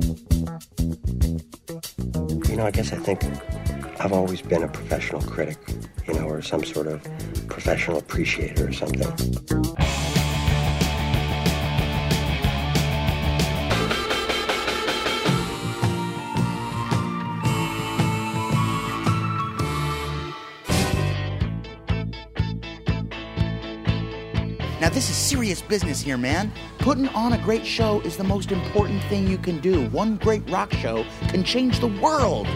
You know, I guess I think I've always been a professional critic, you know, or some sort of professional appreciator or something. This is serious business here, man. Putting on a great show is the most important thing you can do. One great rock show can change the world.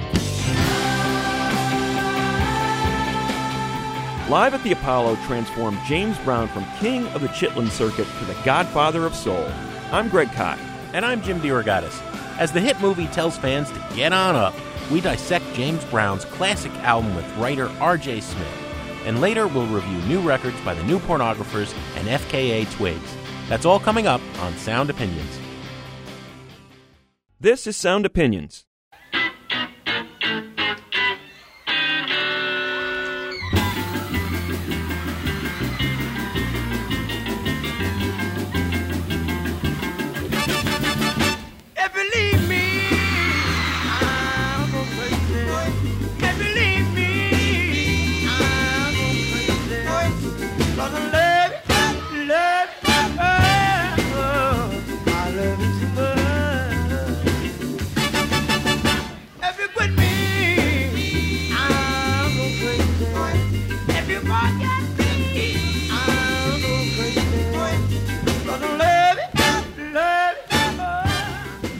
Live at the Apollo transformed James Brown from king of the Chitlin Circuit to the godfather of soul. I'm Greg Kot. And I'm Jim DeRogatis. As the hit movie tells fans to get on up, we dissect James Brown's classic album with writer R.J. Smith. And later we'll review new records by the New Pornographers and FKA Twigs. That's all coming up on Sound Opinions. This is Sound Opinions.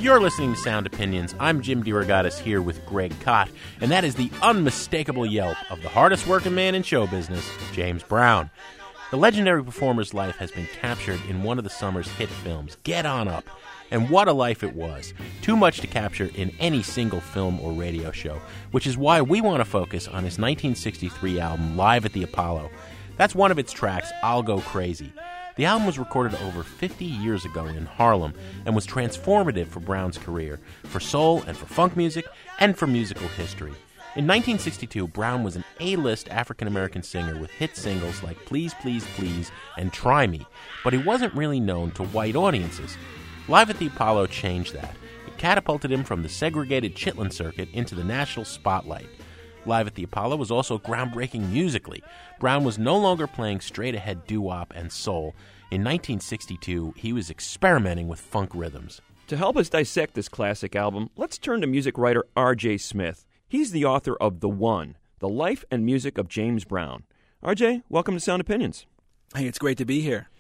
You're listening to Sound Opinions. I'm Jim DeRogatis here with Greg Kot, and that is the unmistakable yelp of the hardest working man in show business, James Brown. The legendary performer's life has been captured in one of the summer's hit films, Get On Up. And what a life it was. Too much to capture in any single film or radio show, which is why we want to focus on his 1963 album, Live at the Apollo. That's one of its tracks, I'll Go Crazy. The album was recorded over 50 years ago in Harlem and was transformative for Brown's career, for soul and for funk music, and for musical history. In 1962, Brown was an A list African American singer with hit singles like Please, Please, Please and Try Me, but he wasn't really known to white audiences. Live at the Apollo changed that. It catapulted him from the segregated Chitlin circuit into the national spotlight. Live at the Apollo was also groundbreaking musically. Brown was no longer playing straight ahead doo wop and soul. In 1962, he was experimenting with funk rhythms. To help us dissect this classic album, let's turn to music writer R.J. Smith. He's the author of The One, The Life and Music of James Brown. R.J., welcome to Sound Opinions. Hey, it's great to be here.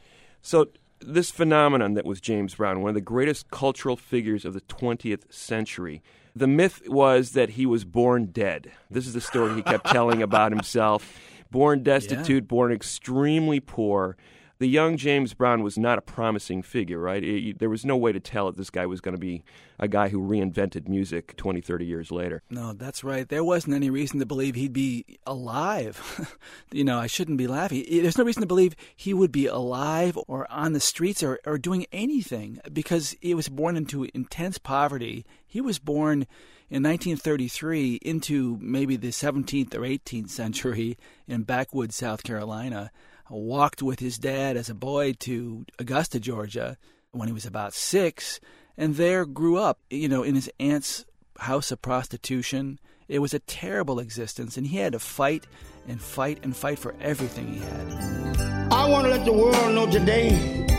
So, this phenomenon that was James Brown, one of the greatest cultural figures of the 20th century, the myth was that he was born dead. This is the story he kept telling about himself. Born destitute, born extremely poor. The young James Brown was not a promising figure, right? It- there was no way to tell that this guy was going to be a guy who reinvented music 20, 30 years later. No, that's right. There wasn't any reason to believe he'd be alive. you know, I shouldn't be laughing. There's no reason to believe he would be alive or on the streets or, or doing anything because he was born into intense poverty. He was born in 1933 into maybe the 17th or 18th century in backwoods South Carolina. Walked with his dad as a boy to Augusta, Georgia, when he was about six, and there grew up, you know, in his aunt's house of prostitution. It was a terrible existence, and he had to fight and fight and fight for everything he had. I want to let the world know today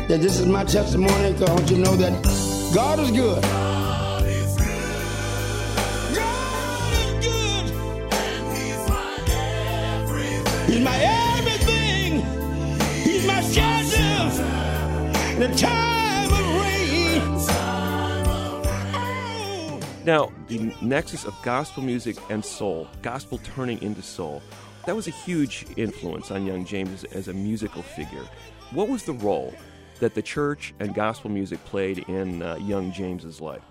that this is my testimony because I want you to know that God is good. God is good. He's my everything. The time of rain. Now, the nexus of gospel music and soul, gospel turning into soul, that was a huge influence on young James as, as a musical figure. What was the role that the church and gospel music played in uh, young James's life?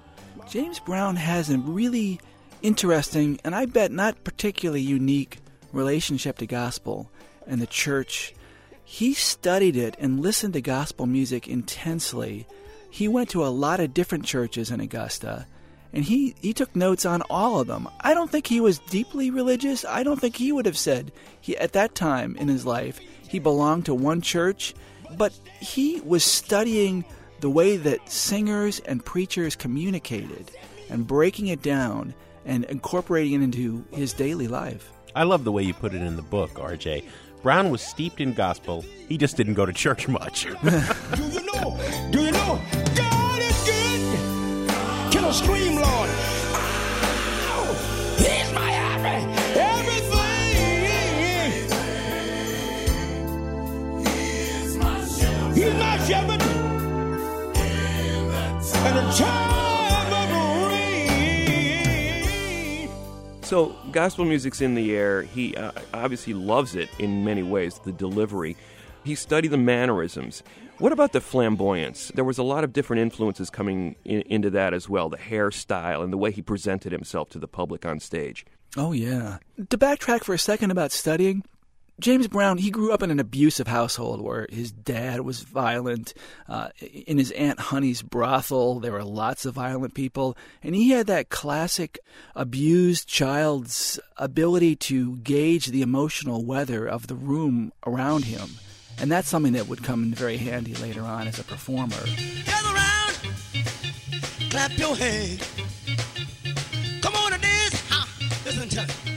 James Brown has a really interesting, and I bet not particularly unique, relationship to gospel and the church. He studied it and listened to gospel music intensely. He went to a lot of different churches in Augusta, and he, he took notes on all of them. I don't think he was deeply religious. I don't think he would have said he at that time in his life he belonged to one church, but he was studying the way that singers and preachers communicated and breaking it down and incorporating it into his daily life. I love the way you put it in the book, RJ. Brown was steeped in gospel. He just didn't go to church much. Do you know? Do you know? God is good. Can I scream, Lord? Oh, he's my every, everything. He's my shepherd. And the time So, gospel music's in the air. He uh, obviously loves it in many ways, the delivery. He studied the mannerisms. What about the flamboyance? There was a lot of different influences coming in, into that as well the hairstyle and the way he presented himself to the public on stage. Oh, yeah. To backtrack for a second about studying, James Brown, he grew up in an abusive household where his dad was violent. Uh, in his Aunt Honey's brothel, there were lots of violent people. And he had that classic abused child's ability to gauge the emotional weather of the room around him. And that's something that would come in very handy later on as a performer. Gather clap your hands. Come on. Listen to.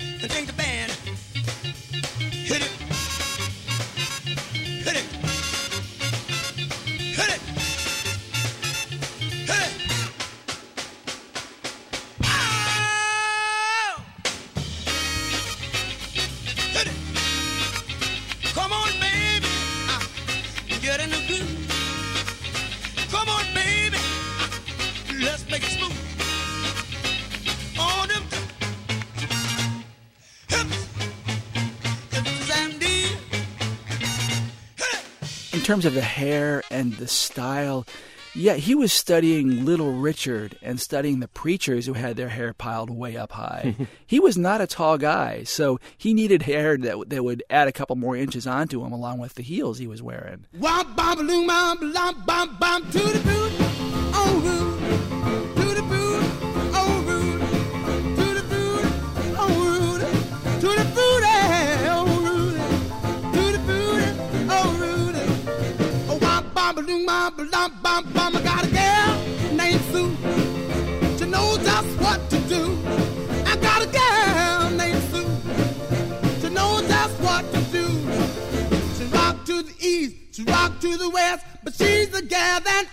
Terms of the hair and the style, yeah, he was studying Little Richard and studying the preachers who had their hair piled way up high. he was not a tall guy, so he needed hair that that would add a couple more inches onto him, along with the heels he was wearing. Womp bom loom bom lom bom bom to the boot. Oh bom bom. I got a girl named Sue. She knows just what to do. I got a girl named Sue. She knows just what to do. She rock to the east, she rock to the west, but she's the gal that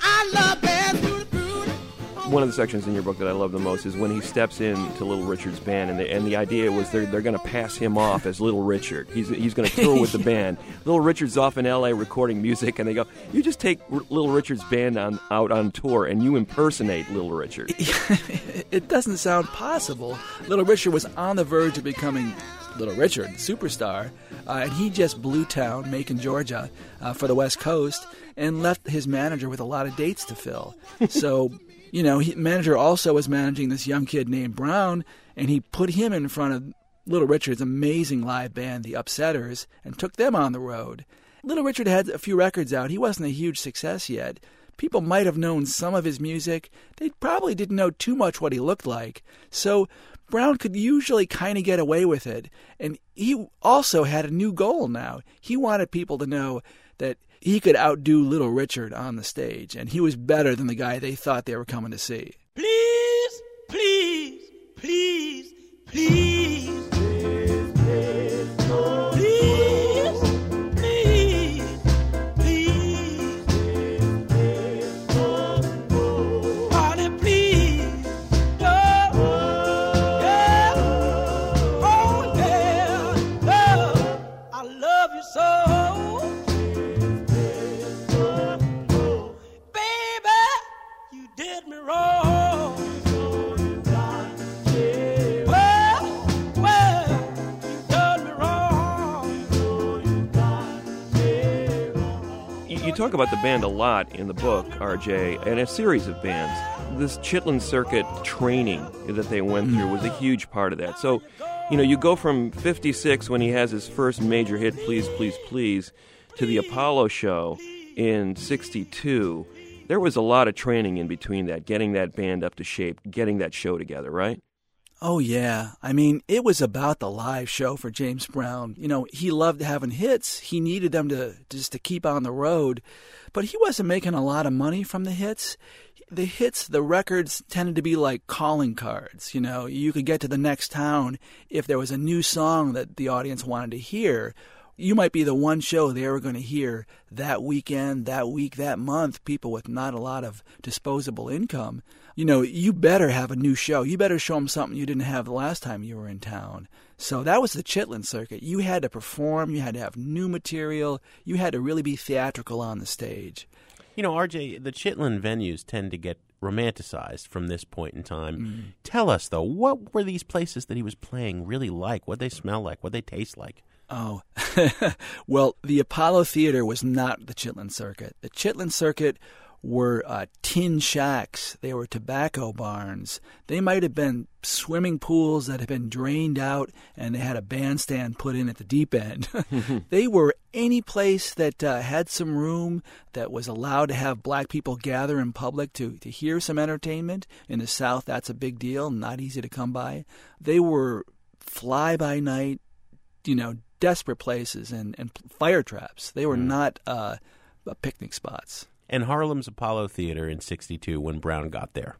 One of the sections in your book that I love the most is when he steps into Little Richard's band, and the, and the idea was they're, they're going to pass him off as Little Richard. He's, he's going to tour with the band. Little Richard's off in L.A. recording music, and they go, You just take R- Little Richard's band on, out on tour, and you impersonate Little Richard. it doesn't sound possible. Little Richard was on the verge of becoming Little Richard, the superstar, uh, and he just blew town, Macon, Georgia, uh, for the West Coast, and left his manager with a lot of dates to fill. so, you know, he, manager also was managing this young kid named Brown, and he put him in front of Little Richard's amazing live band, the Upsetters, and took them on the road. Little Richard had a few records out. He wasn't a huge success yet. People might have known some of his music. They probably didn't know too much what he looked like. So Brown could usually kind of get away with it. And he also had a new goal now. He wanted people to know that he could outdo Little Richard on the stage, and he was better than the guy they thought they were coming to see. Please, please, please, please. Please, talk about the band a lot in the book, RJ, and a series of bands. This Chitlin Circuit training that they went hmm. through was a huge part of that. So, you know, you go from 56 when he has his first major hit, Please, Please, Please, to the Apollo show in 62. There was a lot of training in between that, getting that band up to shape, getting that show together, right? Oh yeah. I mean, it was about the live show for James Brown. You know, he loved having hits. He needed them to just to keep on the road, but he wasn't making a lot of money from the hits. The hits, the records tended to be like calling cards. You know, you could get to the next town if there was a new song that the audience wanted to hear. You might be the one show they were going to hear that weekend, that week, that month. People with not a lot of disposable income you know, you better have a new show. You better show them something you didn't have the last time you were in town. So that was the Chitlin circuit. You had to perform, you had to have new material, you had to really be theatrical on the stage. You know, RJ, the Chitlin venues tend to get romanticized from this point in time. Mm. Tell us, though, what were these places that he was playing really like? What they smell like? What they taste like? Oh, well, the Apollo Theater was not the Chitlin Circuit. The Chitlin Circuit were uh, tin shacks, they were tobacco barns, they might have been swimming pools that had been drained out and they had a bandstand put in at the deep end. they were any place that uh, had some room that was allowed to have black people gather in public to, to hear some entertainment. In the South, that's a big deal, not easy to come by. They were fly by night, you know, desperate places and, and fire traps. They were mm. not uh, picnic spots and Harlem's Apollo Theater in 62 when Brown got there?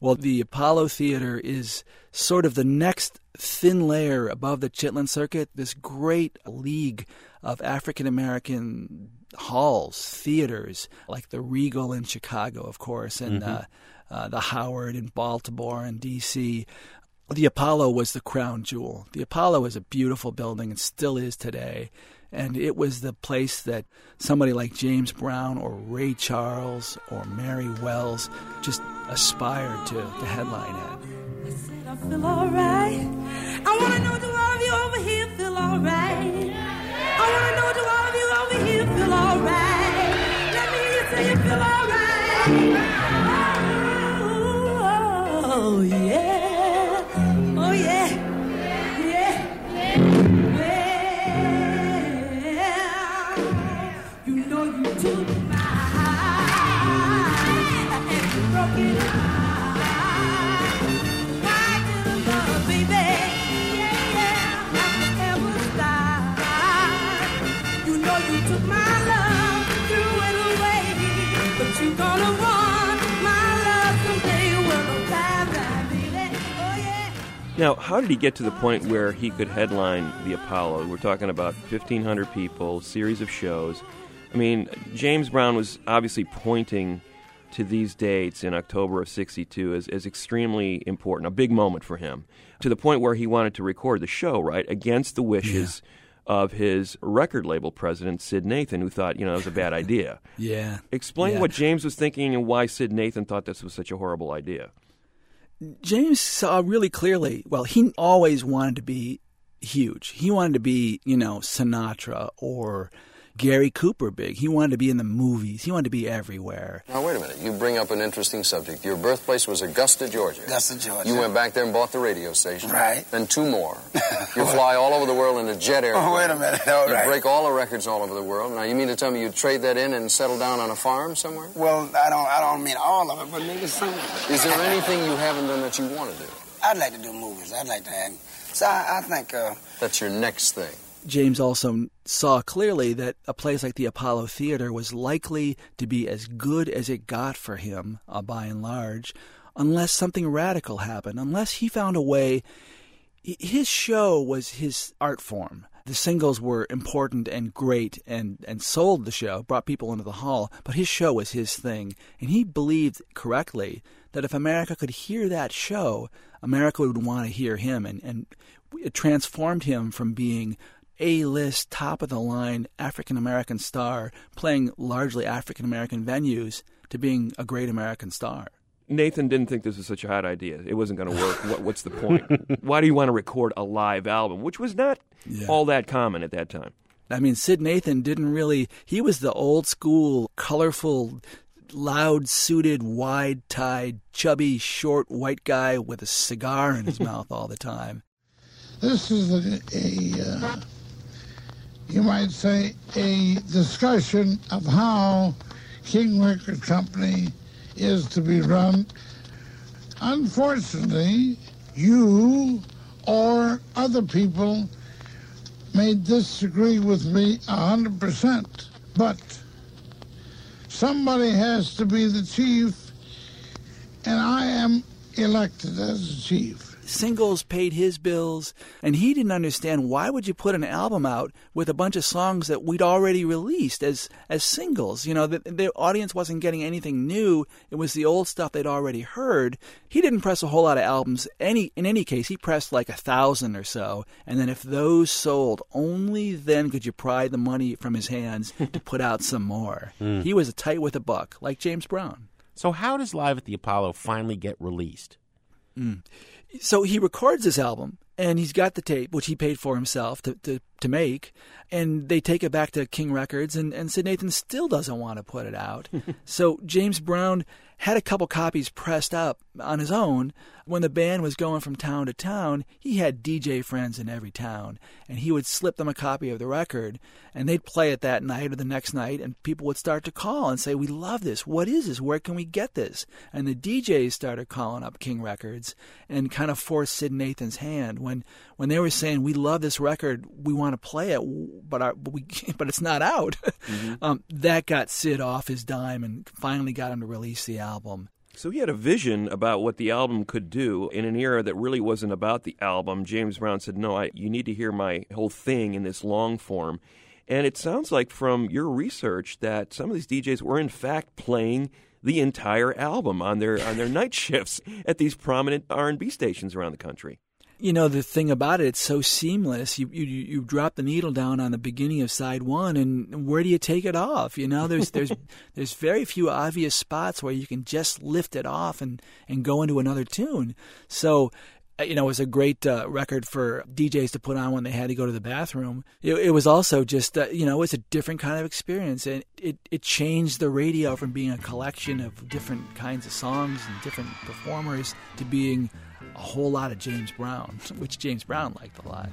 Well, the Apollo Theater is sort of the next thin layer above the Chitlin Circuit, this great league of African American halls, theaters, like the Regal in Chicago, of course, and mm-hmm. uh, uh, the Howard in Baltimore and D.C. The Apollo was the crown jewel. The Apollo is a beautiful building and still is today. And it was the place that somebody like James Brown or Ray Charles or Mary Wells just aspired to, to headline at. I said I feel alright. I want to know do all of you over here feel alright? I want to know do all of you over here feel alright? Let me hear you say you feel alright. Oh, yeah. Now, how did he get to the point where he could headline the Apollo? We're talking about 1,500 people, series of shows. I mean, James Brown was obviously pointing to these dates in October of 62 as, as extremely important, a big moment for him, to the point where he wanted to record the show, right, against the wishes yeah. of his record label president, Syd Nathan, who thought, you know, it was a bad idea. yeah. Explain yeah. what James was thinking and why Syd Nathan thought this was such a horrible idea. James saw really clearly, well, he always wanted to be huge. He wanted to be, you know, Sinatra or Gary Cooper big. He wanted to be in the movies. He wanted to be everywhere. Now, wait a minute. You bring up an interesting subject. Your birthplace was Augusta, Georgia. Augusta, Georgia. You went back there and bought the radio station. Right. Then two more. you fly all over the world in a jet airplane. Oh, wait a minute. All you right. break all the records all over the world. Now, you mean to tell me you'd trade that in and settle down on a farm somewhere? Well, I don't, I don't mean all of it, but maybe some of it. Is there anything you haven't done that you want to do? I'd like to do movies. I'd like to have... So I, I think... Uh, That's your next thing. James also saw clearly that a place like the Apollo Theater was likely to be as good as it got for him, uh, by and large, unless something radical happened, unless he found a way. His show was his art form. The singles were important and great and, and sold the show, brought people into the hall, but his show was his thing. And he believed correctly that if America could hear that show, America would want to hear him. And, and it transformed him from being a list, top of the line African American star playing largely African American venues to being a great American star. Nathan didn't think this was such a hot idea. It wasn't going to work. what, what's the point? Why do you want to record a live album, which was not yeah. all that common at that time? I mean, Syd Nathan didn't really, he was the old school, colorful, loud suited, wide tied, chubby, short white guy with a cigar in his mouth all the time. This is a, a uh you might say, a discussion of how King Record Company is to be run. Unfortunately, you or other people may disagree with me a hundred percent, but somebody has to be the chief, and I am elected as the chief. Singles paid his bills, and he didn't understand why would you put an album out with a bunch of songs that we'd already released as as singles. You know, the, the audience wasn't getting anything new; it was the old stuff they'd already heard. He didn't press a whole lot of albums. Any in any case, he pressed like a thousand or so, and then if those sold, only then could you pry the money from his hands to put out some more. Mm. He was a tight with a buck, like James Brown. So, how does Live at the Apollo finally get released? Mm. So he records this album, and he's got the tape, which he paid for himself to, to, to make, and they take it back to King Records, and, and Syd Nathan still doesn't want to put it out. so James Brown had a couple copies pressed up on his own. When the band was going from town to town, he had DJ friends in every town, and he would slip them a copy of the record, and they'd play it that night or the next night, and people would start to call and say, "We love this. What is this? Where can we get this?" And the DJs started calling up King Records and kind of forced Syd Nathan's hand when when they were saying, "We love this record. We want to play it, but our, but we but it's not out." Mm-hmm. um, that got Syd off his dime and finally got him to release the album. So he had a vision about what the album could do in an era that really wasn't about the album. James Brown said, "No, I, you need to hear my whole thing in this long form." And it sounds like from your research that some of these DJs were in fact playing the entire album on their on their night shifts at these prominent R&B stations around the country. You know the thing about it, it's so seamless. You you you drop the needle down on the beginning of side one, and where do you take it off? You know, there's there's there's very few obvious spots where you can just lift it off and and go into another tune. So uh, you know, it was a great uh, record for DJs to put on when they had to go to the bathroom. It, it was also just, uh, you know, it was a different kind of experience, and it, it changed the radio from being a collection of different kinds of songs and different performers to being a whole lot of James Brown, which James Brown liked a lot.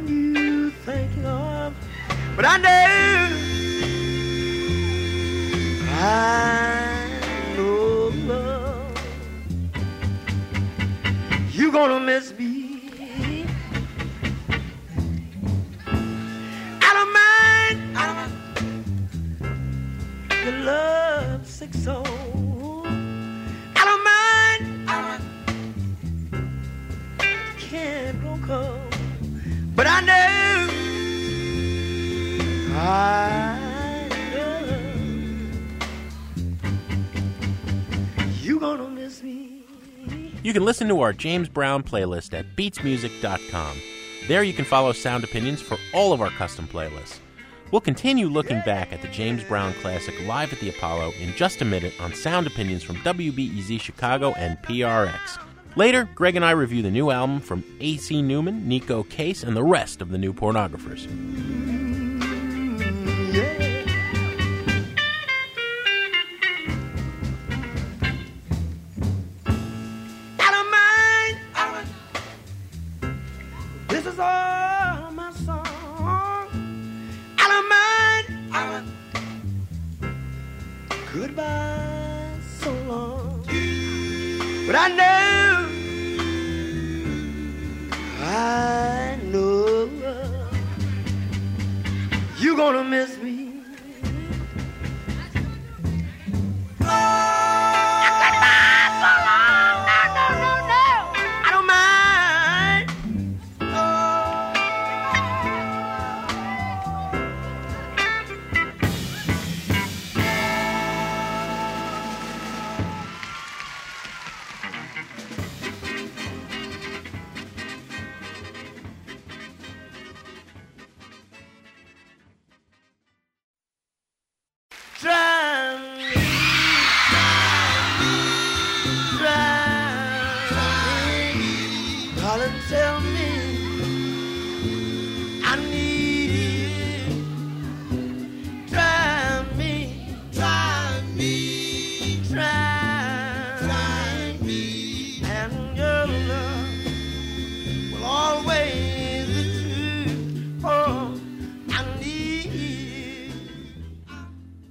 I but I know. I know love. You gonna miss me. I don't mind. I don't your love sick soul. I don't mind. Don't can't go cold, but I know Gonna miss me. You can listen to our James Brown playlist at beatsmusic.com. There you can follow Sound Opinions for all of our custom playlists. We'll continue looking back at the James Brown classic live at the Apollo in just a minute on Sound Opinions from WBEZ Chicago and PRX. Later, Greg and I review the new album from A.C. Newman, Neko Case, and the rest of the new pornographers. I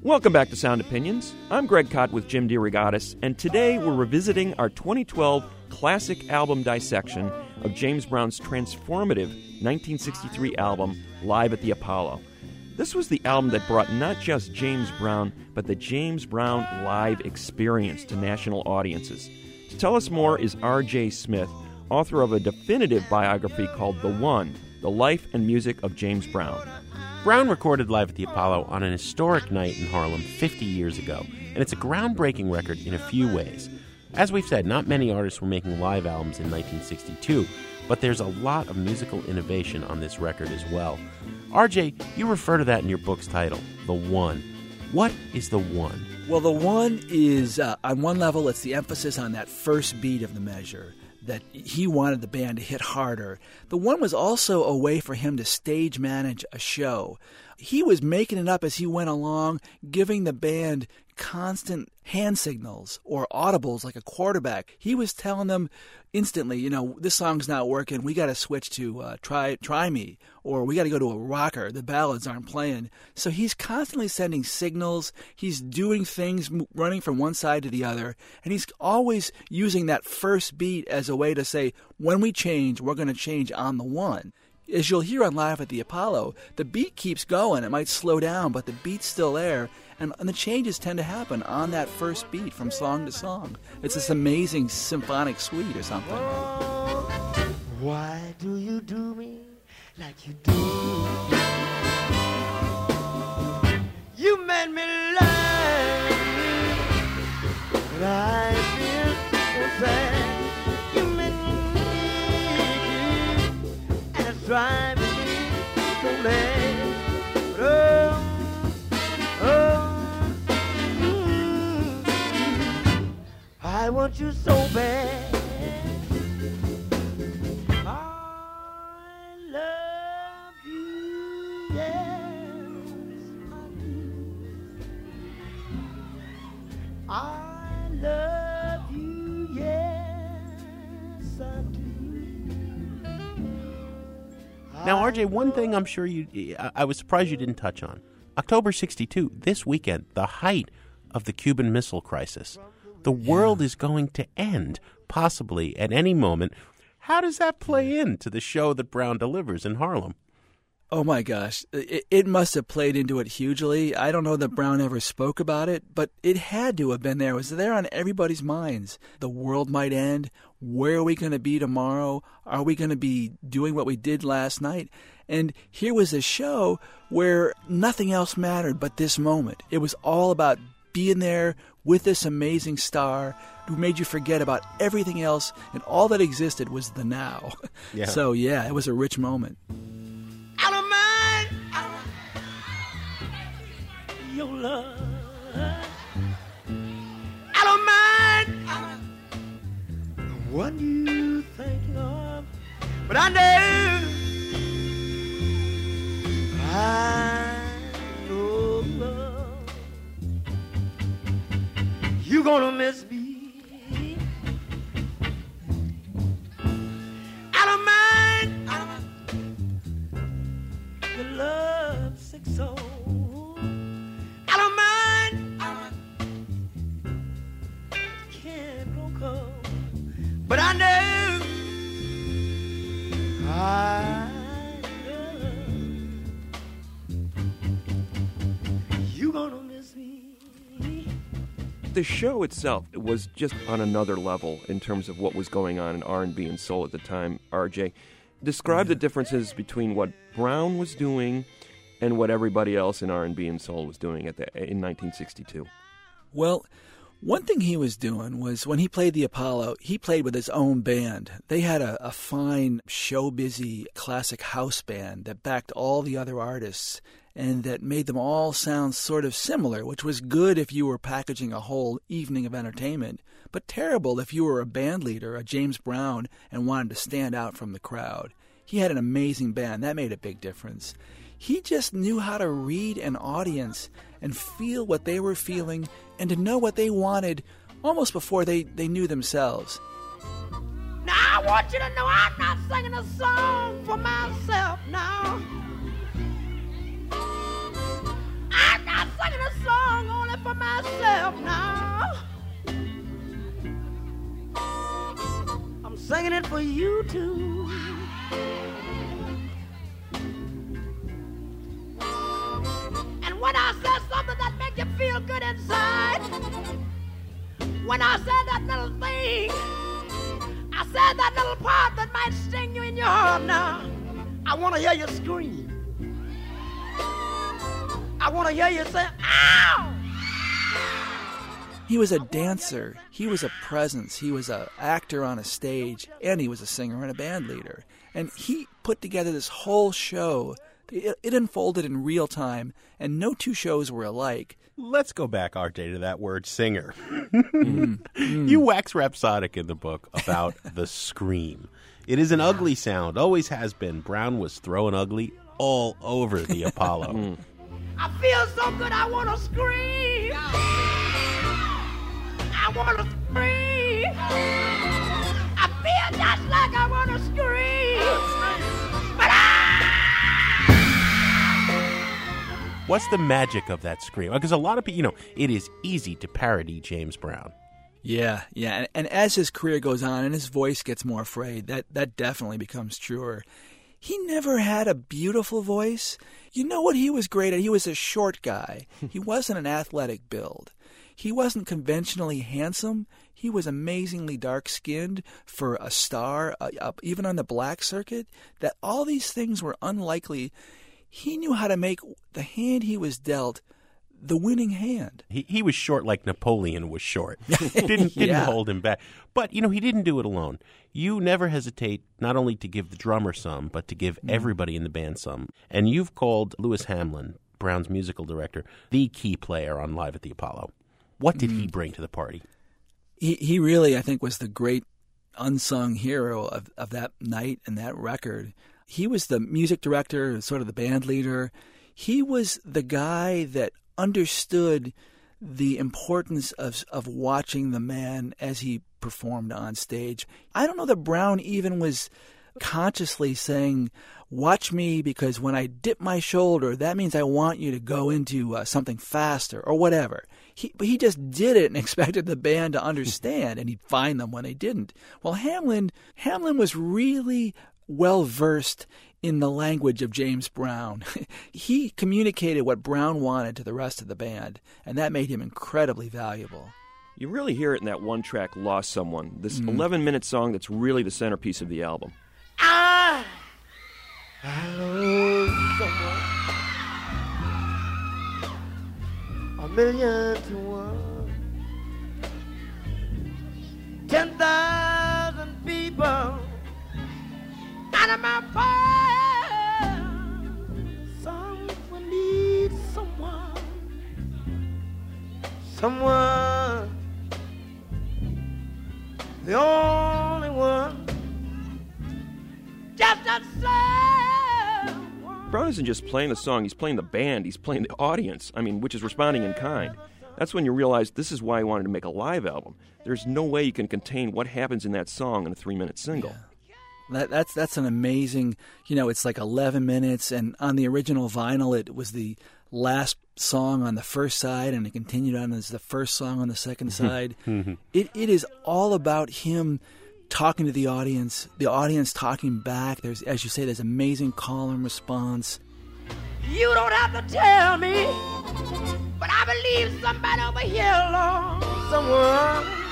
Welcome back to Sound Opinions. I'm Greg Kot with Jim DeRogatis, and today we're revisiting our 2012 classic album dissection of James Brown's transformative 1963 album, Live at the Apollo. This was the album that brought not just James Brown, but the James Brown live experience to national audiences. To tell us more is R.J. Smith, author of a definitive biography called The One The Life and Music of James Brown. Brown recorded Live at the Apollo on an historic night in Harlem 50 years ago, and it's a groundbreaking record in a few ways. As we've said, not many artists were making live albums in 1962, but there's a lot of musical innovation on this record as well. RJ, you refer to that in your book's title, The One. What is The One? Well, the one is, uh, on one level, it's the emphasis on that first beat of the measure, that he wanted the band to hit harder. The one was also a way for him to stage manage a show. He was making it up as he went along, giving the band constant hand signals or audibles like a quarterback. He was telling them instantly, you know, this song's not working. We got to switch to uh, try try me, or we got to go to a rocker. The ballads aren't playing. So he's constantly sending signals. He's doing things, running from one side to the other, and he's always using that first beat as a way to say, when we change, we're going to change on the one as you'll hear on Live at the Apollo, the beat keeps going. It might slow down, but the beat's still there. And, and the changes tend to happen on that first beat from song to song. It's this amazing symphonic suite or something. Why do you do me like you do? You made me but I feel so sad. You made me and it's driving want you so bad. I love you, yes, I do. I love you, yes, I do. Now, RJ, one thing I'm sure you, I- I was surprised you didn't touch on. October 62, this weekend, the height of the Cuban Missile Crisis. The world is going to end, possibly at any moment. How does that play into the show that Brown delivers in Harlem? Oh my gosh, it, it must have played into it hugely. I don't know that Brown ever spoke about it, but it had to have been there. It was there on everybody's minds. The world might end. Where are we going to be tomorrow? Are we going to be doing what we did last night? And here was a show where nothing else mattered but this moment. It was all about being there with this amazing star who made you forget about everything else, and all that existed was the now. Yeah. So, yeah, it was a rich moment. Out of mind, out of your love. Out of mind, out of what you thinking of. But I know, I You gonna miss me. The show itself was just on another level in terms of what was going on in R&B and soul at the time. RJ, describe the differences between what Brown was doing and what everybody else in R&B and soul was doing at the, in 1962. Well, one thing he was doing was when he played the Apollo, he played with his own band. They had a, a fine, show busy classic house band that backed all the other artists and that made them all sound sort of similar, which was good if you were packaging a whole evening of entertainment, but terrible if you were a band leader, a James Brown, and wanted to stand out from the crowd. He had an amazing band. That made a big difference. He just knew how to read an audience and feel what they were feeling and to know what they wanted almost before they, they knew themselves. Now I want you to know I'm not singing a song for myself now. singing a song only for myself now. I'm singing it for you too. And when I say something that makes you feel good inside, when I say that little thing, I said that little part that might sting you in your heart now. I want to hear you scream. I want to hear you say, ow! He was a dancer. He was a presence. He was an actor on a stage, and he was a singer and a band leader. And he put together this whole show. It, it unfolded in real time, and no two shows were alike. Let's go back, RJ, to that word singer. Mm, mm. You wax rhapsodic in the book about the scream. It is an ugly sound, always has been. Brown was throwing ugly all over the Apollo. Mm. I feel so good, I want to scream. I want to scream. I feel just like I want to scream. But What's the magic of that scream? Uh, because a lot of people, you know, it is easy to parody James Brown. Yeah, yeah. And, and as his career goes on and his voice gets more frayed, that, that definitely becomes truer. He never had a beautiful voice. You know what he was great at? He was a short guy. He wasn't an athletic build. He wasn't conventionally handsome. He was amazingly dark skinned for a star, uh, up even on the black circuit. That all these things were unlikely. He knew how to make the hand he was dealt the winning hand. He, he was short like Napoleon was short. didn't didn't Yeah. hold him back. But you know he didn't do it alone. You never hesitate not only to give the drummer some, but to give mm-hmm. everybody in the band some. And you've called Lewis Hamlin, Brown's musical director, the key player on Live at the Apollo. What did he mm. bring to the party? he he really I think was the great unsung hero of, of that night and that record. He was the music director, sort of the band leader. He was the guy that understood the importance of of watching the man as he performed on stage. I don't know that Brown even was consciously saying, "Watch me," because when I dip my shoulder, that means I want you to go into uh, something faster or whatever. He he just did it and expected the band to understand, and he'd find them when they didn't. Well, Hamlin Hamlin was really well versed in the language of James Brown. he communicated what Brown wanted to the rest of the band, and that made him incredibly valuable. You really hear it in that one track, Lost Someone, this Mm. 11 minute song that's really the centerpiece of the album. I, I love someone a million to one. Ten thousand people out of my fire. Someone needs someone. Someone. The only one. Just a someone. Brown isn't just playing the song, he's playing the band, he's playing the audience, I mean, which is responding in kind. That's when you realize this is why he wanted to make a live album. There's no way you can contain what happens in that song in a three minute single. That, that's that's an amazing. You know, it's like 11 minutes, and on the original vinyl, it was the last song on the first side, and it continued on as the first song on the second mm-hmm. side. Mm-hmm. it it is all about him talking to the audience, the audience talking back. There's, as you say, there's amazing call and response. You don't have to tell me, but I believe somebody over here, Lord, someone.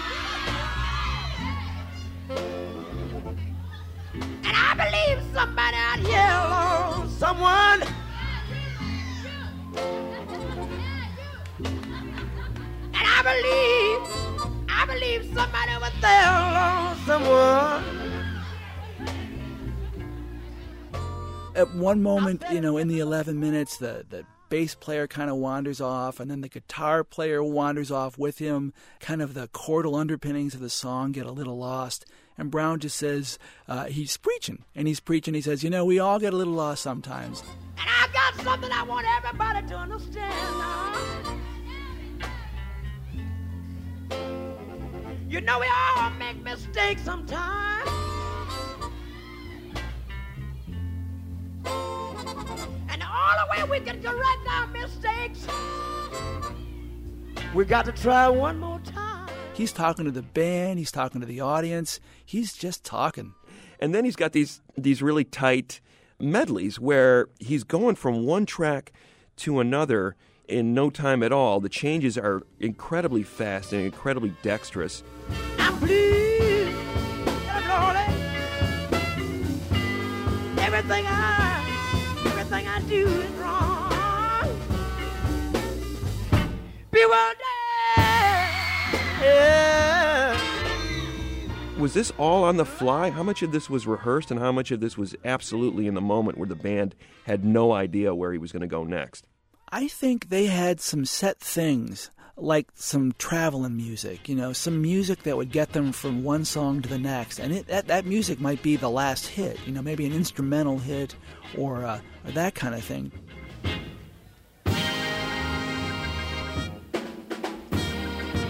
Believe, I believe somebody over there, at one moment, you know, in the 11 minutes, the, the bass player kind of wanders off, and then the guitar player wanders off with him. Kind of the chordal underpinnings of the song get a little lost. And Brown just says, uh, he's preaching. And he's preaching. He says, you know, we all get a little lost sometimes. And I've got something I want everybody to understand now. You know we all make mistakes sometimes. And the only way we can correct our mistakes, we got to try one more time. He's talking to the band, he's talking to the audience, he's just talking. And then he's got these these really tight medleys where he's going from one track to another in no time at all. The changes are incredibly fast and incredibly dexterous. I'm blue, and I'm lonely. Everything I, everything I do is wrong. Bewildered. Yeah. Was this all on the fly? How much of this was rehearsed and how much of this was absolutely in the moment where the band had no idea where he was going to go next? I think they had some set things, like some traveling music, you know, some music that would get them from one song to the next. And it, that, that music might be the last hit, you know, maybe an instrumental hit or, uh, or that kind of thing.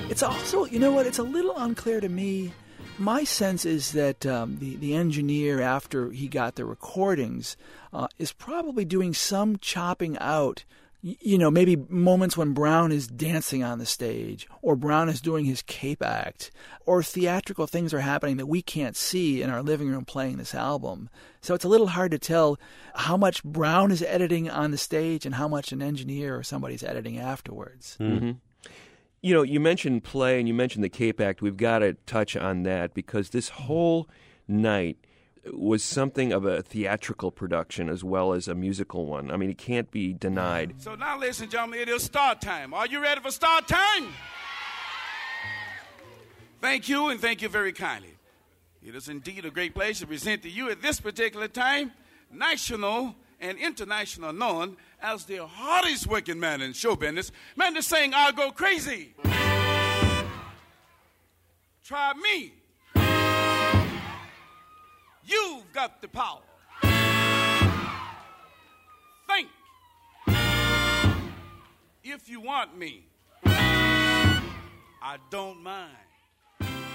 It's also, you know what, it's a little unclear to me. My sense is that um, the, the engineer, after he got the recordings, uh, is probably doing some chopping out you know, maybe moments when Brown is dancing on the stage, or Brown is doing his cape act, or theatrical things are happening that we can't see in our living room playing this album. So it's a little hard to tell how much Brown is editing on the stage and how much an engineer or somebody's editing afterwards. Mm-hmm. You know, you mentioned play and you mentioned the Cape Act. We've got to touch on that because this whole night was something of a theatrical production as well as a musical one. I mean, it can't be denied. So now, ladies and gentlemen, it is start time. Are you ready for start time? Thank you, and thank you very kindly. It is indeed a great pleasure to present to you at this particular time, national and international known as the hardest working man in show business. Man that's saying, I'll go crazy. Try me. You've got the power. Think. If you want me, I don't mind.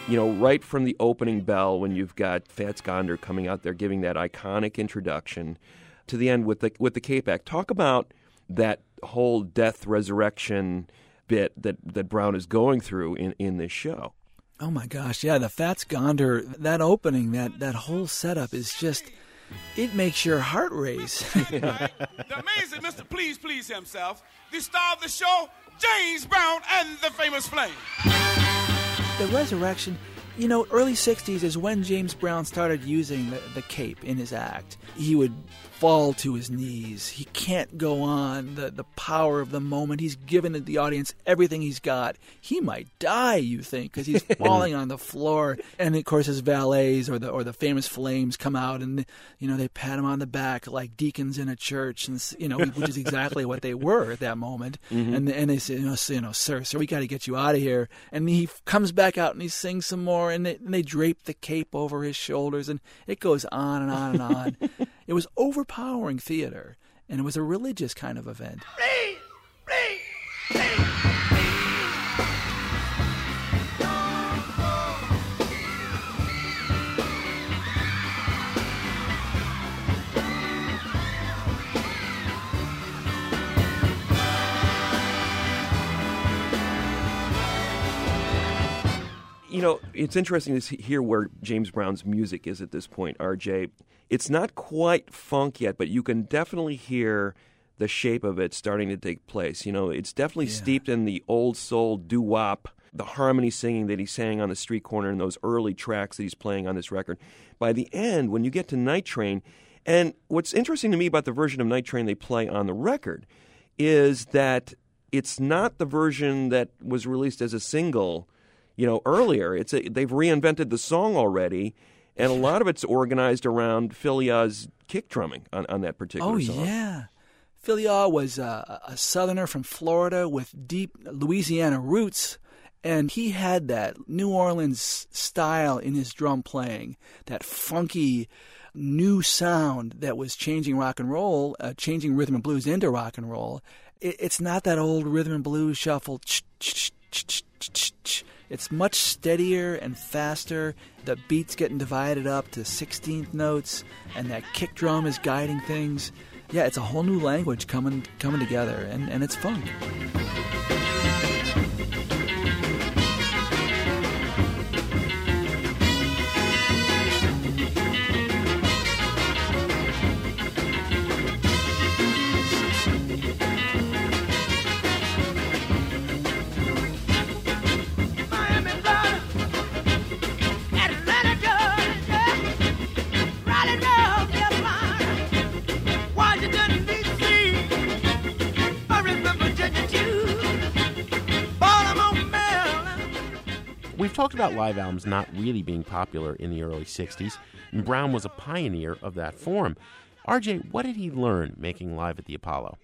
You know, right from the opening bell, when you've got Fats Gonder coming out there giving that iconic introduction, to the end with the with the Cape Act. Talk about that whole death resurrection bit that that Brown is going through in in this show. Oh my gosh, yeah, the Fats Gonder, that opening, that that whole setup is just it makes your heart race. the amazing Mr. Please Please himself, the star of the show, James Brown and the famous Flame. the resurrection, you know, early 60s is when James Brown started using the, the cape in his act. He would fall to his knees. He can't go on. The, the power of the moment. He's given the audience everything he's got. He might die, you think, because he's falling on the floor. And of course, his valets or the or the famous flames come out and you know they pat him on the back like deacons in a church, and you know which is exactly what they were at that moment. Mhm. And and they say, you know, so, you know, sir, sir, we got to get you out of here. And he comes back out and he sings some more, and they, and they drape the cape over his shoulders, and it goes on and on and on. it was overpowering theater, and it was a religious kind of event. You know, it's interesting to hear where James Brown's music is at this point, RJ. It's not quite funk yet, but you can definitely hear the shape of it starting to take place. You know, it's definitely steeped in the old soul doo wop, the harmony singing that he sang on the street corner in those early tracks that he's playing on this record. By the end, when you get to Night Train, and what's interesting to me about the version of Night Train they play on the record is that it's not the version that was released as a single you know earlier it's a, they've reinvented the song already and a lot of it's organized around Fillyau's kick drumming on, on that particular Oh song yeah, Philia was a, a southerner from Florida with deep Louisiana roots, and he had that New Orleans style in his drum playing, that funky new sound that was changing rock and roll, uh, changing rhythm and blues into rock and roll. It, it's not that old rhythm and blues shuffle. It's much steadier and faster. The beat's getting divided up to 16th notes, and that kick drum is guiding things. Yeah, it's a whole new language coming coming together, and, and it's fun. We've talked about live albums not really being popular in the early 60s, and Brown was a pioneer of that form. RJ, what did he learn making live at the Apollo?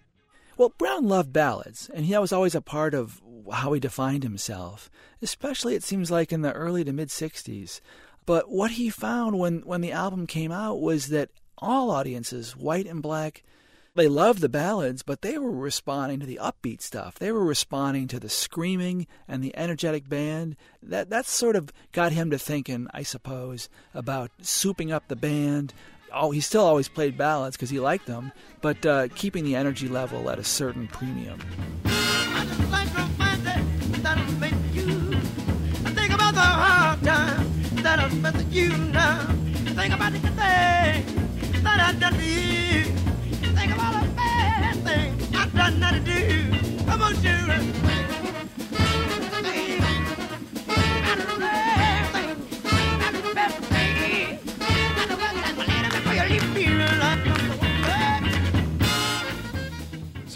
Well, Brown loved ballads, and that was always a part of how he defined himself, especially it seems like in the early to mid 60s. But what he found when, when the album came out was that all audiences, white and black, they loved the ballads, but they were responding to the upbeat stuff. They were responding to the screaming and the energetic band. That that sort of got him to thinking, I suppose, about souping up the band. Oh, he still always played ballads because he liked them, but uh, keeping the energy level at a certain premium. I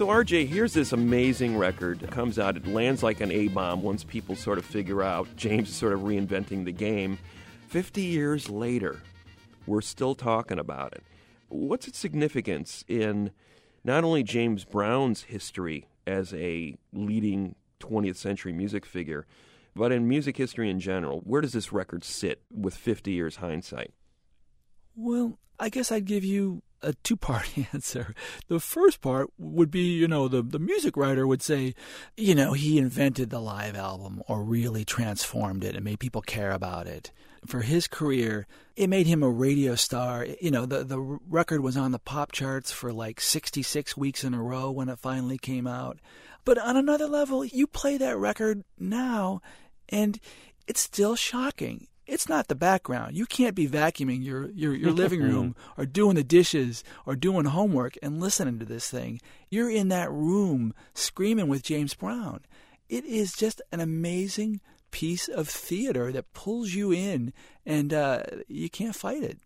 So, RJ, here's this amazing record. It comes out, it lands like an A bomb once people sort of figure out James is sort of reinventing the game. 50 years later, we're still talking about it. What's its significance in not only James Brown's history as a leading 20th century music figure, but in music history in general? Where does this record sit with 50 years hindsight? Well, I guess I'd give you a two part answer. The first part would be, you know, the, the music writer would say, you know, he invented the live album or really transformed it and made people care about it. For his career, it made him a radio star. You know, the, the record was on the pop charts for like 66 weeks in a row when it finally came out. But on another level, you play that record now and it's still shocking it's not the background. You can't be vacuuming your, your, your living room or doing the dishes or doing homework and listening to this thing. You're in that room screaming with James Brown. It is just an amazing piece of theater that pulls you in and uh, you can't fight it.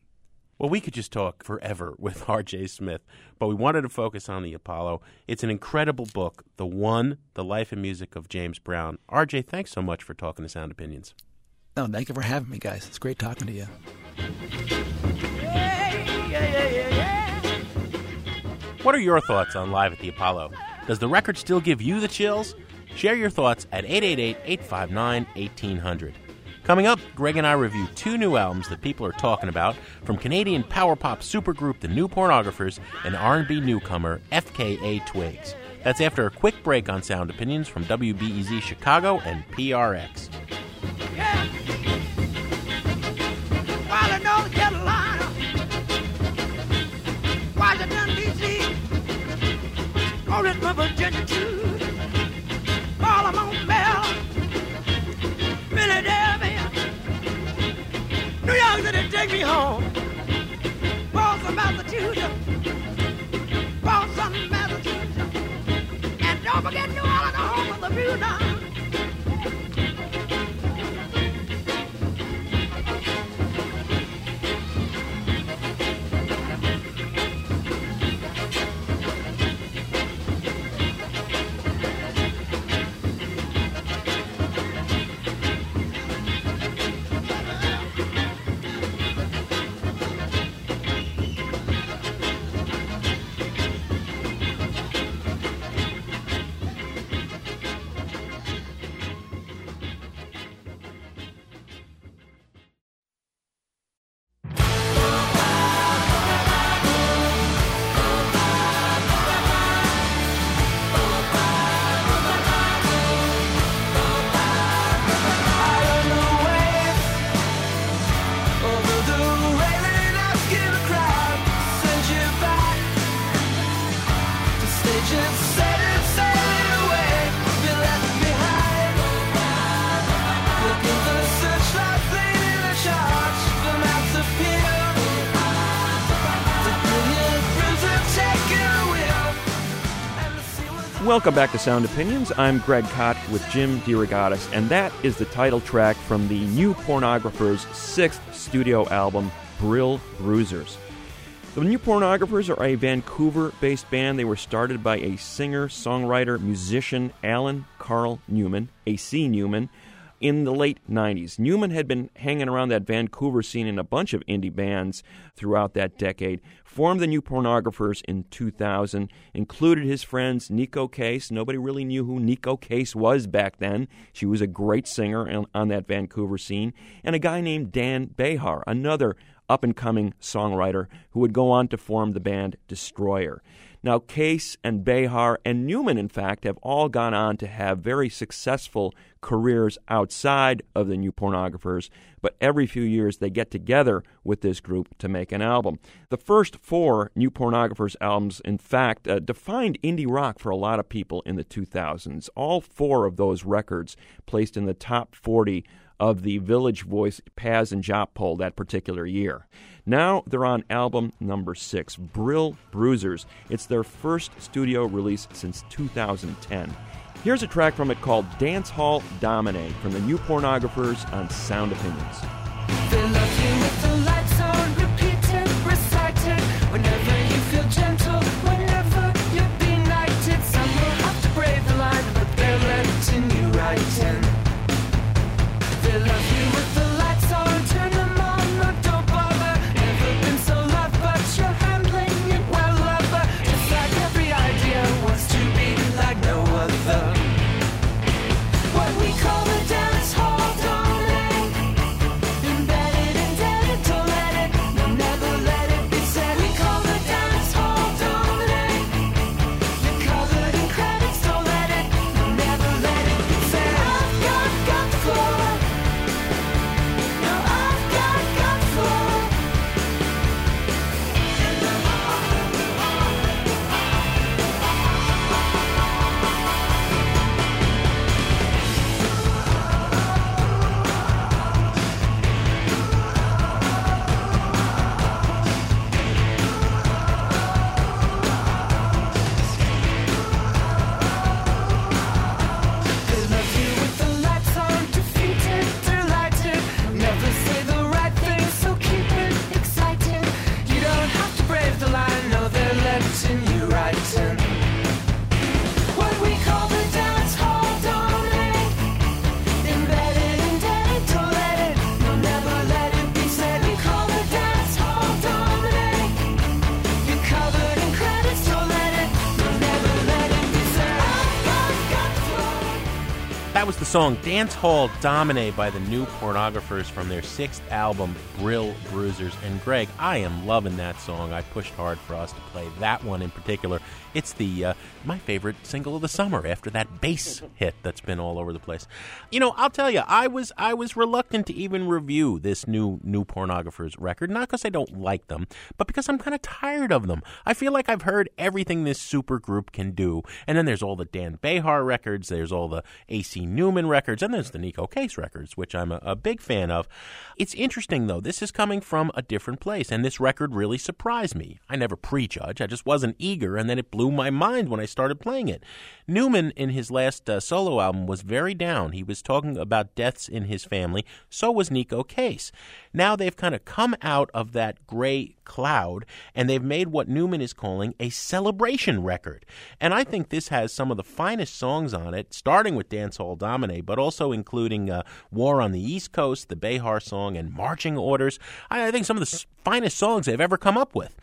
Well, we could just talk forever with R.J. Smith, but we wanted to focus on the Apollo. It's an incredible book, The One, The Life and Music of James Brown. R.J., thanks so much for talking to Sound Opinions. No, thank you for having me, guys. It's great talking to you. What are your thoughts on Live at the Apollo? Does the record still give you the chills? Share your thoughts at 888 859 1800. Coming up, Greg and I review two new albums that people are talking about from Canadian power pop supergroup The New Pornographers and R&B newcomer FKA Twigs. That's after a quick break on Sound Opinions from WBEZ Chicago and PRX. While in take me home, Boston, Massachusetts, Boston, Massachusetts, and don't forget New Orleans, home of the view Welcome back to Sound Opinions. I'm Greg Kot with Jim DeRogatis, and that is the title track from the New Pornographers' sixth studio album, Brill Bruisers. The New Pornographers are a Vancouver based band. They were started by a singer, songwriter, musician, Alan Carl Newman, A.C. Newman, in the late 90s. Newman had been hanging around that Vancouver scene in a bunch of indie bands throughout that decade, formed the New Pornographers in 2000, included his friends Neko Case. Nobody really knew who Neko Case was back then. She was a great singer on, that Vancouver scene. And a guy named Dan Bejar, another up and coming songwriter who would go on to form the band Destroyer. Now, Case and Bejar and Newman, in fact, have all gone on to have very successful careers outside of the New Pornographers, but every few years they get together with this group to make an album. The first four New Pornographers albums, in fact, uh, defined indie rock for a lot of people in the 2000s. All four of those records placed in the top 40 of the Village Voice Pazz and Jop poll that particular year. Now they're on album number six, Brill Bruisers. It's their first studio release since 2010. Here's a track from it called Dance Hall Domine from the New Pornographers on Sound Opinions. Song Dance Hall Domine by the New Pornographers from their sixth album, Brill Bruisers. And Greg, I am loving that song. I pushed hard for us to play that one in particular. It's the uh, my favorite single of the summer after that bass hit that's been all over the place. You know, I'll tell you, I was I was reluctant to even review this new New Pornographers record, not because I don't like them, but because I'm kind of tired of them. I feel like I've heard everything this super group can do, and then there's all the Dan Bejar records, there's all the AC Newman records, and there's the Neko Case records, which I'm a, a big fan of. It's interesting though. This is coming from a different place, and this record really surprised me. I never prejudge. I just wasn't eager, and then it blew my mind when I started playing it. Newman, in his last uh, solo album, was very down. He was talking about deaths in his family. So was Neko Case. Now they've kind of come out of that gray cloud, and they've made what Newman is calling a celebration record. And I think this has some of the finest songs on it, starting with Dance Hall Domine, but also including uh, War on the East Coast, the Bejar song, and Marching Orders. I, I think some of the finest songs they've ever come up with.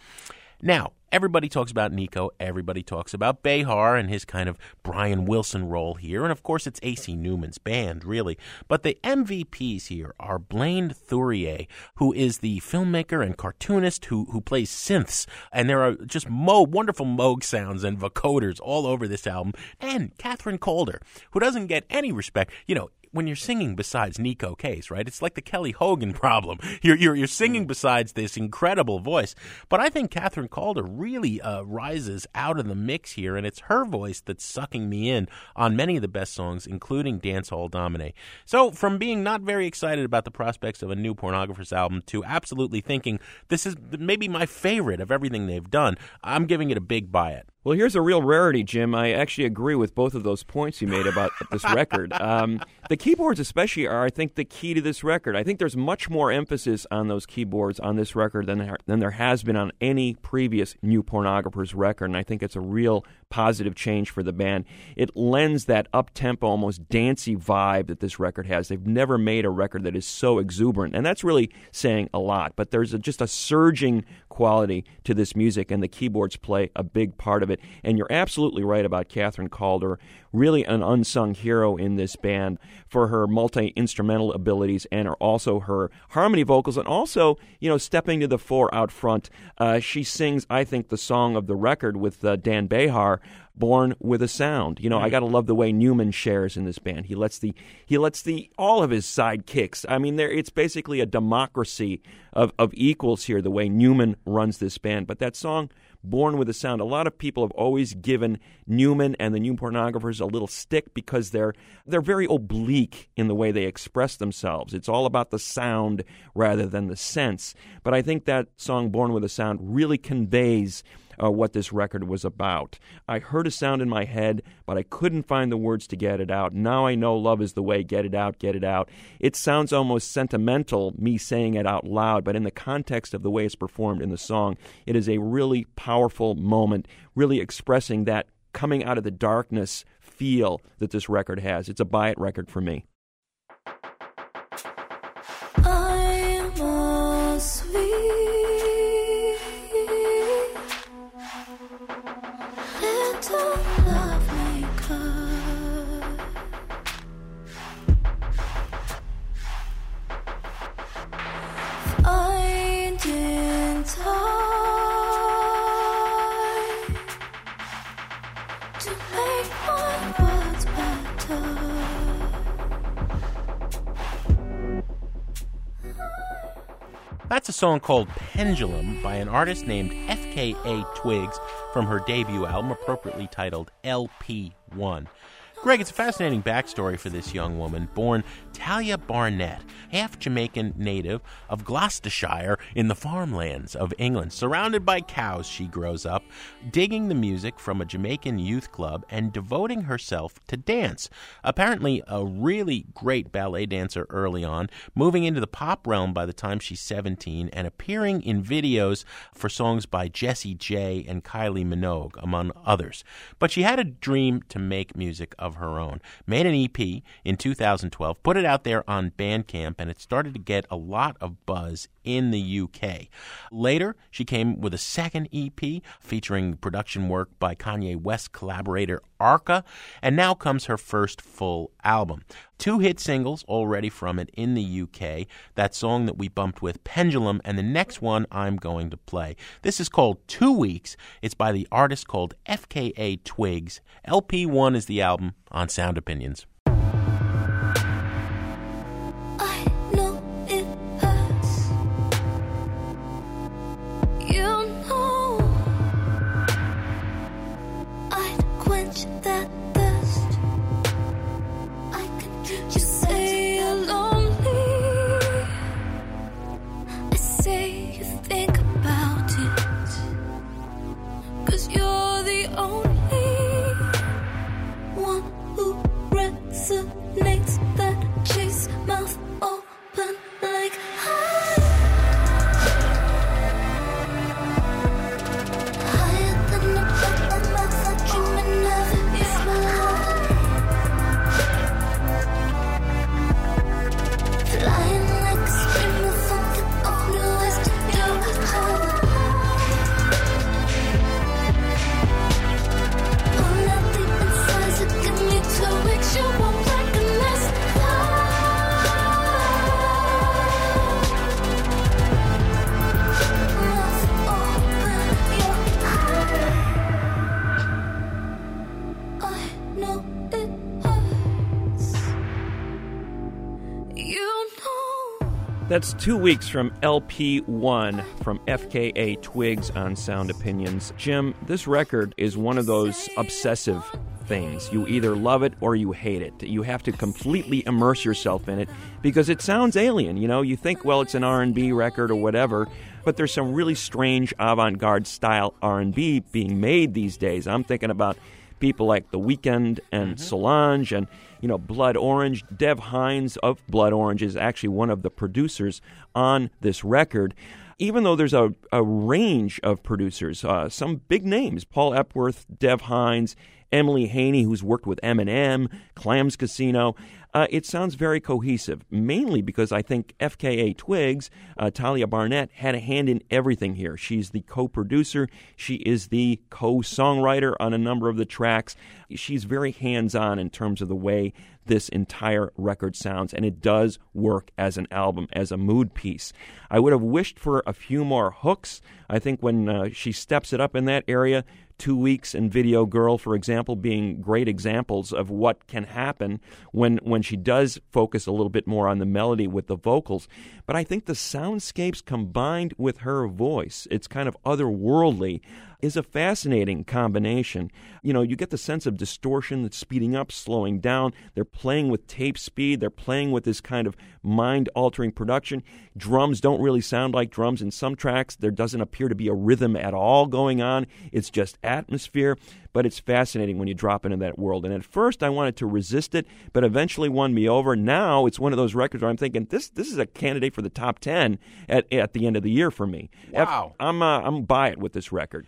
Now, everybody talks about Neko, everybody talks about Bejar and his kind of Brian Wilson role here, and of course it's AC Newman's band, really. But the MVPs here are Blaine Thurier, who is the filmmaker and cartoonist who, who plays synths, and there are just mo wonderful Moog sounds and vocoders all over this album, and Kathryn Calder, who doesn't get any respect. You know, when you're singing besides Neko Case, right? It's like the Kelly Hogan problem. You're you're, you're singing besides this incredible voice, but I think Kathryn Calder really uh, rises out of the mix here, and it's her voice that's sucking me in on many of the best songs, including Dance Hall Domine. So, from being not very excited about the prospects of a new Pornographers album to absolutely thinking this is maybe my favorite of everything they've done, I'm giving it a big buy it. Well, here's a real rarity, Jim. I actually agree with both of those points you made about this record. Um, the keyboards, especially, are I think the key to this record. I think there's much more emphasis on those keyboards on this record than there, than there has been on any previous New Pornographers record, and I think it's a real positive change for the band. It lends that up tempo, almost dancey vibe that this record has. They've never made a record that is so exuberant, and that's really saying a lot. But there's a, just a surging quality to this music, and the keyboards play a big part of it. And you're absolutely right about Kathryn Calder, really an unsung hero in this band for her multi instrumental abilities and also her harmony vocals, and also, you know, stepping to the fore out front. Uh, she sings, I think, the song of the record with uh, Dan Bejar, born with a sound. You know, I got to love the way Newman shares in this band. He lets the he lets the all of his sidekicks. I mean, there it's basically a democracy of of equals here. The way Newman runs this band, but that song. Born with a Sound. A lot of people have always given Newman and the New Pornographers a little stick because they're they're very oblique in the way they express themselves. It's all about the sound rather than the sense. But I think that song Born with a Sound really conveys uh, what this record was about. I heard a sound in my head, but I couldn't find the words to get it out. Now I know love is the way. Get it out, get it out. It sounds almost sentimental, me saying it out loud, but in the context of the way it's performed in the song, it is a really powerful moment, really expressing that coming out of the darkness feel that this record has. It's a buy it record for me. That's a song called Pendulum by an artist named FKA Twigs from her debut album, appropriately titled LP1. Greg, it's a fascinating backstory for this young woman, born Tahliah Barnett, half Jamaican native of Gloucestershire in the farmlands of England. Surrounded by cows, she grows up, digging the music from a Jamaican youth club and devoting herself to dance. Apparently, a really great ballet dancer early on, moving into the pop realm by the time she's 17, and appearing in videos for songs by Jessie J and Kylie Minogue, among others. But she had a dream to make music of her own. Made an EP in 2012, put it out there on Bandcamp, and it started to get a lot of buzz in the UK. Later, she came with a second EP featuring production work by Kanye West collaborator Arca, and now comes her first full album. Two hit singles already from it in the UK. That song that we bumped with, Pendulum, and the next one I'm going to play. This is called Two Weeks. It's by the artist called FKA Twigs. LP1 is the album on Sound Opinions. Two weeks from LP1 from FKA Twigs on Sound Opinions. Jim, this record is one of those obsessive things. You either love it or you hate it. You have to completely immerse yourself in it because it sounds alien. You know, you think, well, it's an R&B record or whatever, but there's some really strange avant-garde style R&B being made these days. I'm thinking about people like The Weeknd and mm-hmm. Solange and you know Blood Orange. Dev Hynes of Blood Orange is actually one of the producers on this record. even though there's a, a range of producers, uh, some big names Paul Epworth, Dev Hynes, Emile Haynie, who's worked with Eminem, Clams Casino. Uh, it sounds very cohesive, mainly because I think FKA Twigs, uh, Tahliah Barnett, had a hand in everything here. She's the co producer, she is the co songwriter on a number of the tracks. She's very hands on in terms of the way this entire record sounds, and it does work as an album, as a mood piece. I would have wished for a few more hooks. I think when uh, she steps it up in that area, Two Weeks and Video Girl, for example, being great examples of what can happen when, when she does focus a little bit more on the melody with the vocals. But I think the soundscapes combined with her voice, it's kind of otherworldly is a fascinating combination. You know, you get the sense of distortion that's speeding up, slowing down. They're playing with tape speed. They're playing with this kind of mind altering production. Drums don't really sound like drums in some tracks. There doesn't appear to be a rhythm at all going on. It's just atmosphere. But it's fascinating when you drop into that world. And at first, I wanted to resist it, but eventually won me over. Now it's one of those records where I'm thinking this this is a candidate for the top ten at at the end of the year for me. Wow. I'm uh, I'm by it with this record.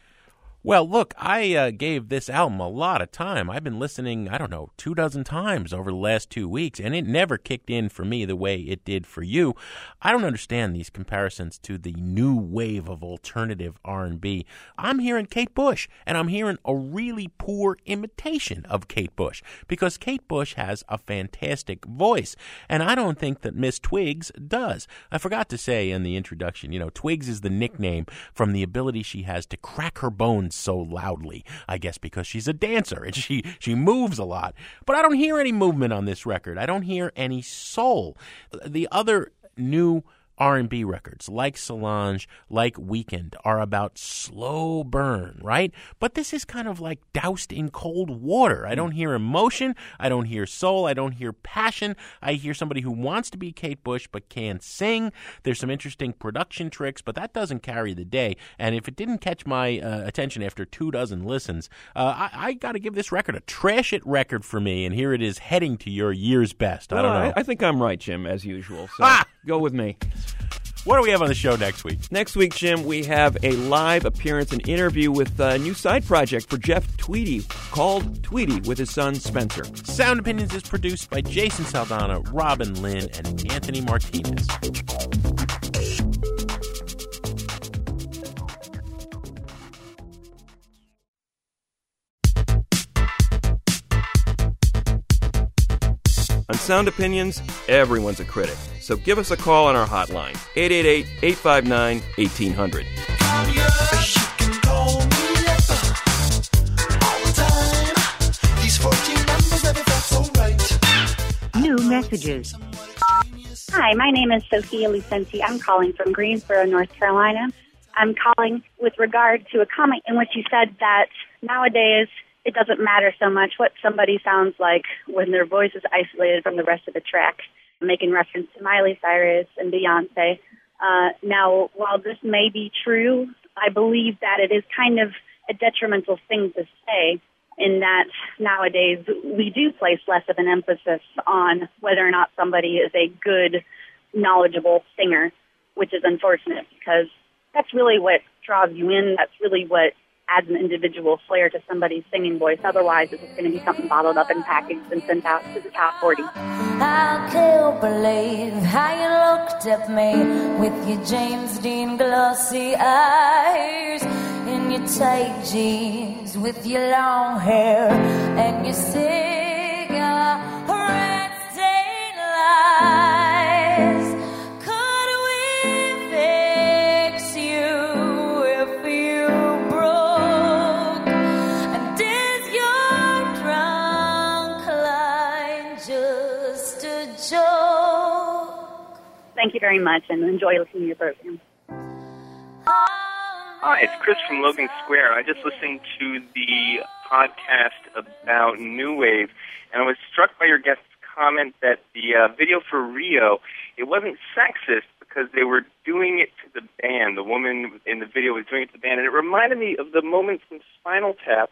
Well, look, I uh, gave this album a lot of time. I've been listening, I don't know, two dozen times over the last two weeks, and it never kicked in for me the way it did for you. I don't understand these comparisons to the new wave of alternative R&B. I'm hearing Kate Bush, and I'm hearing a really poor imitation of Kate Bush because Kate Bush has a fantastic voice, and I don't think that Miss Twigs does. I forgot to say in the introduction, you know, Twigs is the nickname from the ability she has to crack her bones so loudly. I guess because she's a dancer and she she moves a lot. But I don't hear any movement on this record. I don't hear any soul. The other new R&B records like Solange, like Weeknd are about slow burn, right? But this is kind of like doused in cold water. I don't hear emotion, I don't hear soul, I don't hear passion. I hear somebody who wants to be Kate Bush but can't sing. There's some interesting production tricks, but that doesn't carry the day. And if it didn't catch my uh, attention after two dozen listens, uh, I, I got to give this record a trash it record for me. And here it is heading to your year's best. I don't Well, know. I, I think I'm right, Jim, as usual. So Ah! go with me. What do we have on the show next week? Next week, Jim, we have a live appearance and interview with a new side project for Jeff Tweedy called Tweedy with his son Spencer. Sound Opinions is produced by Jason Saldanha, Robin Lynn, and Anthony Martinez. Sound Opinions, everyone's a critic. So give us a call on our hotline, 888 859 1800. New messages. Hi, my name is Sophia Lucenti. I'm calling from Greensboro, North Carolina. I'm calling with regard to a comment in which you said that nowadays it doesn't matter so much what somebody sounds like when their voice is isolated from the rest of the track, making reference to Miley Cyrus and Beyonce. Uh, now, while this may be true, I believe that it is kind of a detrimental thing to say in that nowadays we do place less of an emphasis on whether or not somebody is a good, knowledgeable singer, which is unfortunate because that's really what draws you in. That's really what adds an individual flair to somebody's singing voice. Otherwise, it's just going to be something bottled up and packaged and sent out to the top 40. I can't believe how you looked at me with your James Dean glossy eyes in your tight jeans with your long hair and your cigar red stained lies. Thank you very much and enjoy listening to your program. Hi, it's Chris from Logan Square. I just listened to the podcast about New Wave, and I was struck by your guest's comment that the uh, video for Rio, it wasn't sexist because they were doing it to the band. The woman in the video was doing it to the band, and it reminded me of the moment from Spinal Tap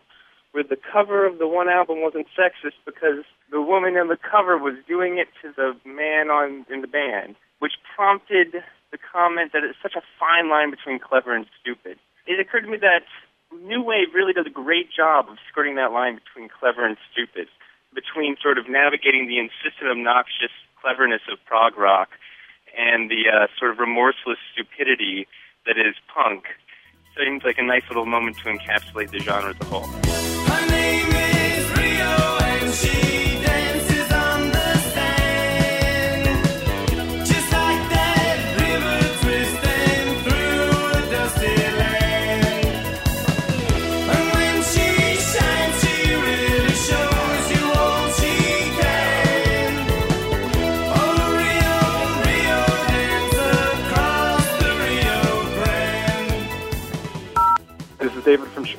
where the cover of the one album wasn't sexist because the woman on the cover was doing it to the man on in the band, which prompted the comment that it's such a fine line between clever and stupid. It occurred to me that New Wave really does a great job of skirting that line between clever and stupid, between sort of navigating the insistent, obnoxious cleverness of prog rock and the uh, sort of remorseless stupidity that is punk. Seems like a nice little moment to encapsulate the genre as a whole.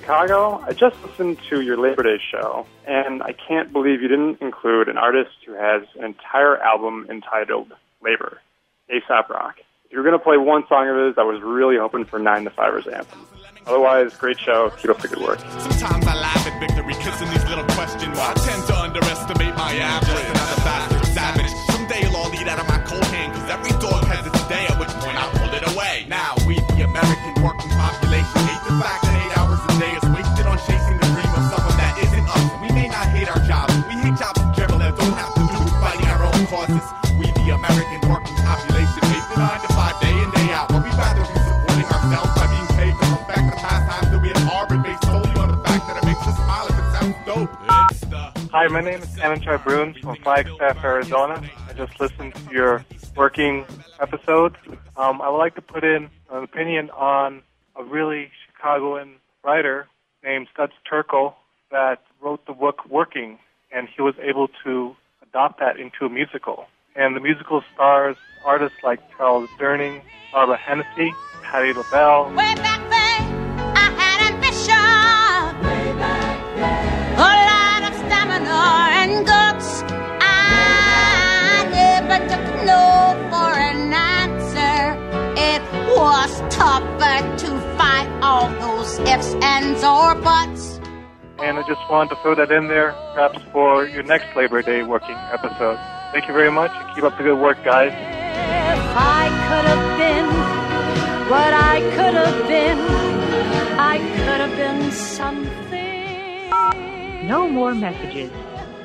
Chicago. I just listened to your Labor Day show, and I can't believe you didn't include an artist who has an entire album entitled Labor, ASAP Rock. If you were going to play one song of his, I was really hoping for 9 to 5's anthem. Otherwise, great show. Keep up the good work. Sometimes I laugh at victory, kissing these little question marks. I tend to underestimate my average. Another bastard savage. Someday you'll all eat out of my cold hand, cause every dog has its day, at which point I'll pull it away. Now, Hi, my name is Ananchai Bruns from Flagstaff, Arizona. I just listened to your working episode. Um, I would like to put in an opinion on a really Chicagoan writer named Studs Terkel that wrote the book Working, and he was able to adopt that into a musical. And the musical stars artists like Charles Durning, Barbara Hennessy, Patti LaBelle, Way back then, I had ambition. Way back then. And guts. I never took no for an answer. It was tougher to fight all those ifs, ands, or buts. and I just wanted to throw that in there, perhaps for your next Labor Day working episode. Thank you very much, and keep up the good work, guys. If I could have been what I could have been, I could have been something. No more messages.